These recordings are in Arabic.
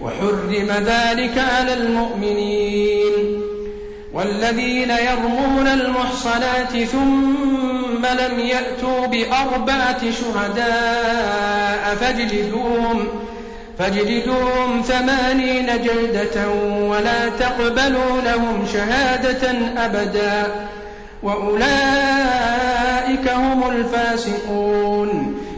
وحرم ذلك على المؤمنين والذين يرمون المحصنات ثم لم يأتوا بأربعة شهداء فاجلدوهم فاجلدوهم ثمانين جلدة ولا تقبلوا لهم شهادة أبدا وأولئك هم الفاسقون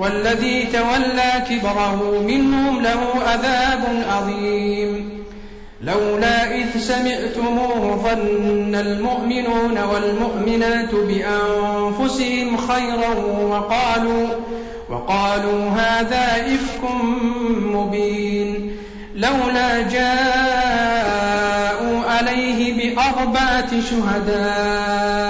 والذي تولى كبره منهم له عذاب عظيم. لولا إذ سمعتموه ظن المؤمنون والمؤمنات بأنفسهم خيرا وقالوا وقالوا هذا إفك مبين. لولا جاءوا عليه بأربعة شهداء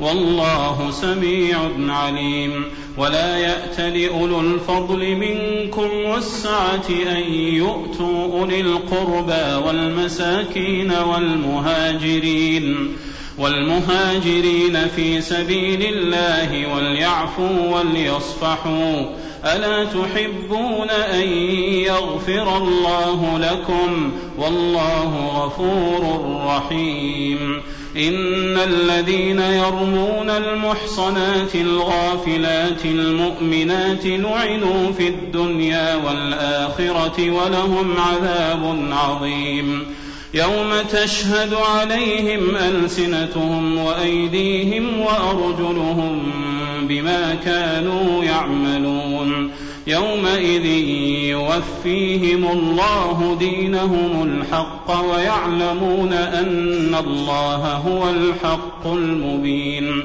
والله سميع عليم. ولا يأت لأولو الفضل منكم والسعة أن يؤتوا أولي القربى والمساكين والمهاجرين. والمهاجرين في سبيل الله وليعفوا وليصفحوا. ألا تحبون أن يغفر الله لكم؟ والله غفور رحيم. إن الذين يرمون المحصنات الغافلات المؤمنات لعنوا في الدنيا والآخرة ولهم عذاب عظيم. يوم تشهد عليهم ألسنتهم وأيديهم وأرجلهم بما كانوا يعملون. يومئذ يوفيهم الله دينهم الحق ويعلمون أن الله هو الحق المبين.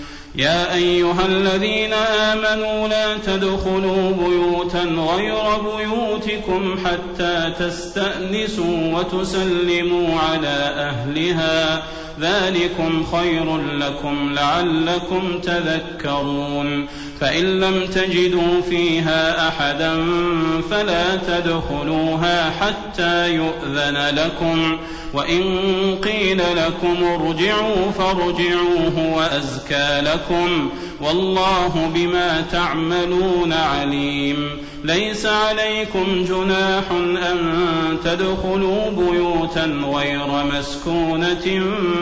يا أيها الذين آمنوا لا تدخلوا بيوتا غير بيوتكم حتى تستأنسوا وتسلموا على أهلها ذلكم خير لكم لعلكم تذكرون. فإن لم تجدوا فيها أحدا فلا تدخلوها حتى يؤذن لكم. وإن قيل لكم ارجعوا فارجعوا هو أزكى لكم. والله بما تعملون عليم. ليس عليكم جناح أن تدخلوا بيوتا غير مسكونة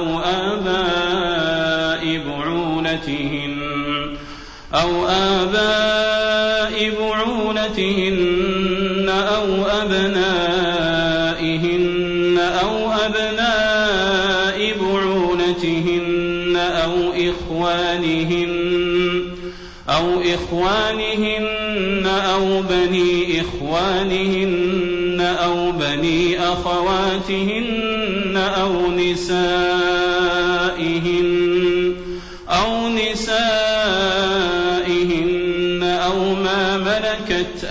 أو آباء بعولتهن أو آباء بعولتهن أو أبنائهن أو أبناء بعولتهن أو إخوانهن أو إخوانهن أو بني إخوانهن أو بني أخواتهن أو نسائهن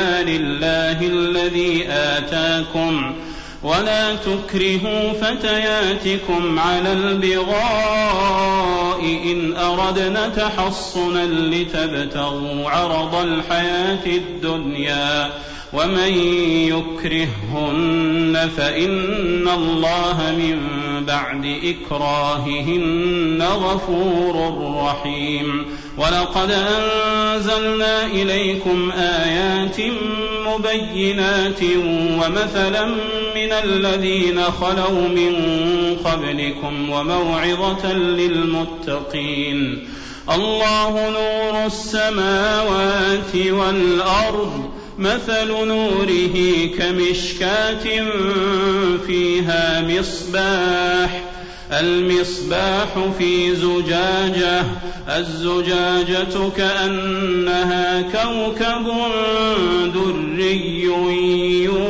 لله الذي آتاكم ولا تكرهوا فتياتكم على البغاء إن أردنا تحصنا لتبتغوا عرض الحياة الدنيا ومن يكرههن فإن الله من بعد إكراههن غفور رحيم. ولقد أنزلنا إليكم آيات مبينات ومثلا من الذين خلوا من قبلكم وموعظة للمتقين الله نور السماوات والأرض مثل نوره كمشكاة فيها مصباح المصباح في زجاجة الزجاجة كأنها كوكب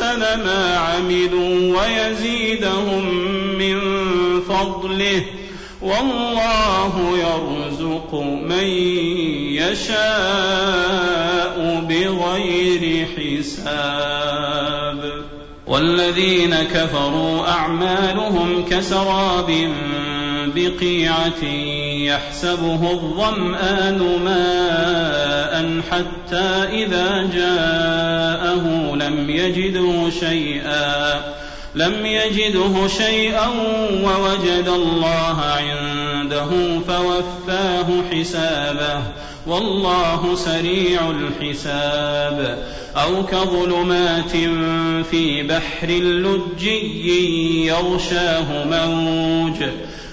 ما عملوا ويزيدهم من فضله. والله يرزق من يشاء بغير حساب. والذين كفروا أعمالهم كسراب بقيعة يحسبه الظمآن ماء حتى إذا جاءه لم يجده شيئا لم يجده شيئا ووجد الله عنده فوفاه حسابه والله سريع الحساب. أو كظلمات في بحر لجي يغشاه موج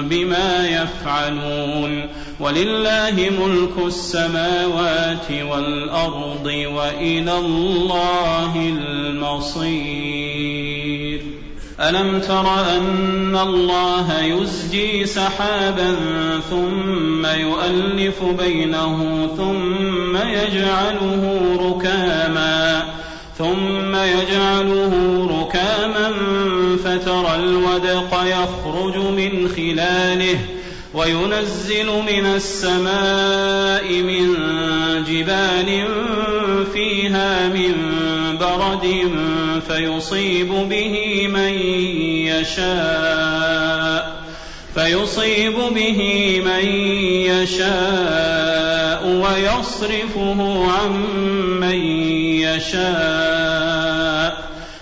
بما يفعلون ولله ملك السماوات والأرض وإلى الله المصير. ألم تر أن الله يزجي سحابا ثم يؤلف بينه ثم يجعله ركاما ثم يجعله ركاما فترى الودق يخرج من خلاله وينزل من السماء من جبال فيها من برد فيصيب به من يشاء فيصيب به من يشاء ويصرفه عن من يشاء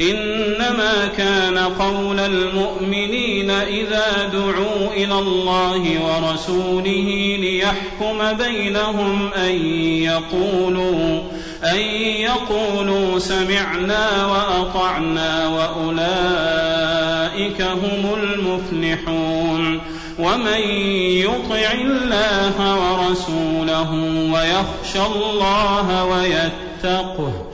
إنما كان قول المؤمنين إذا دعوا إلى الله ورسوله ليحكم بينهم أن يقولوا أن يقولوا سمعنا وأطعنا وأولئك هم المفلحون ومن يطع الله ورسوله ويخشى الله ويتقه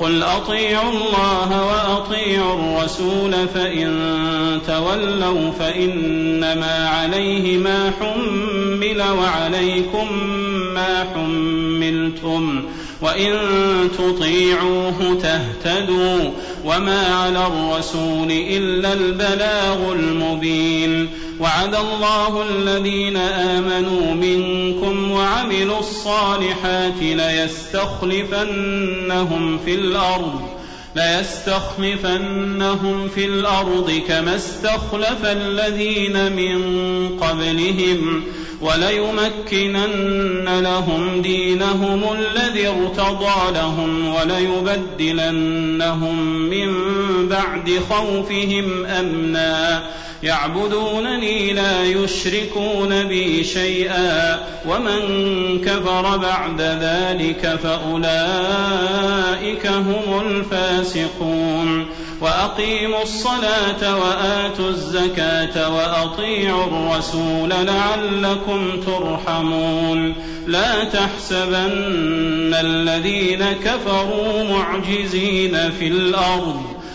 قل اطيعوا الله واطيعوا الرسول فان تولوا فانما عليه ما حمل وعليكم ما حملتم وان تطيعوه تهتدوا وما على الرسول الا البلاغ المبين وعد الله الذين امنوا منكم وعملوا الصالحات ليستخلفنهم في الأرض ليستخلفنهم في الأرض كما استخلف الذين من قبلهم وليمكنن لهم دينهم الذي ارتضى لهم وليبدلنهم من بعد خوفهم أمنا يعبدونني لا يشركون بي شيئا ومن كفر بعد ذلك فأولئك هم الفاسقون. وأقيموا الصلاة وآتوا الزكاة وأطيعوا الرسول لعلكم ترحمون. لا تحسبن الذين كفروا معجزين في الأرض.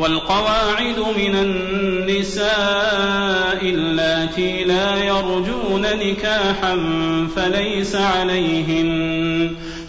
والقواعد من النساء اللاتي لا يرجون نكاحا فليس عليهن.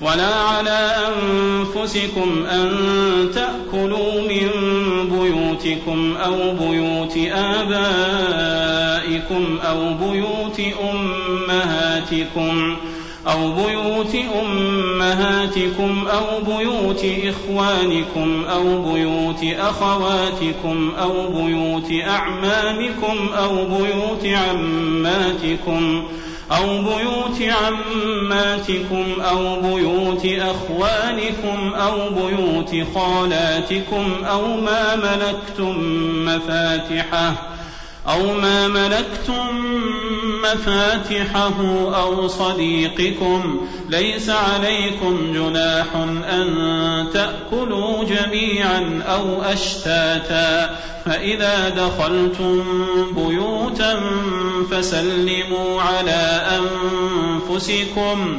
ولا على أنفسكم أن تأكلوا من بيوتكم أو بيوت آبائكم أو بيوت أمهاتكم أو بيوت أمهاتكم أو بيوت إخوانكم أو بيوت أخواتكم أو بيوت أعمامكم أو بيوت عماتكم أو بيوت عماتكم أو بيوت أخوانكم أو بيوت خالاتكم أو ما ملكتم مفاتحه أو ما ملكتم مفاتحه أو صديقكم ليس عليكم جناح أن تأكلوا جميعا أو أشتاتا. فإذا دخلتم بيوتا فسلموا على أنفسكم.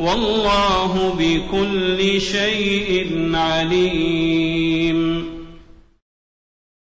والله بكل شيء عليم.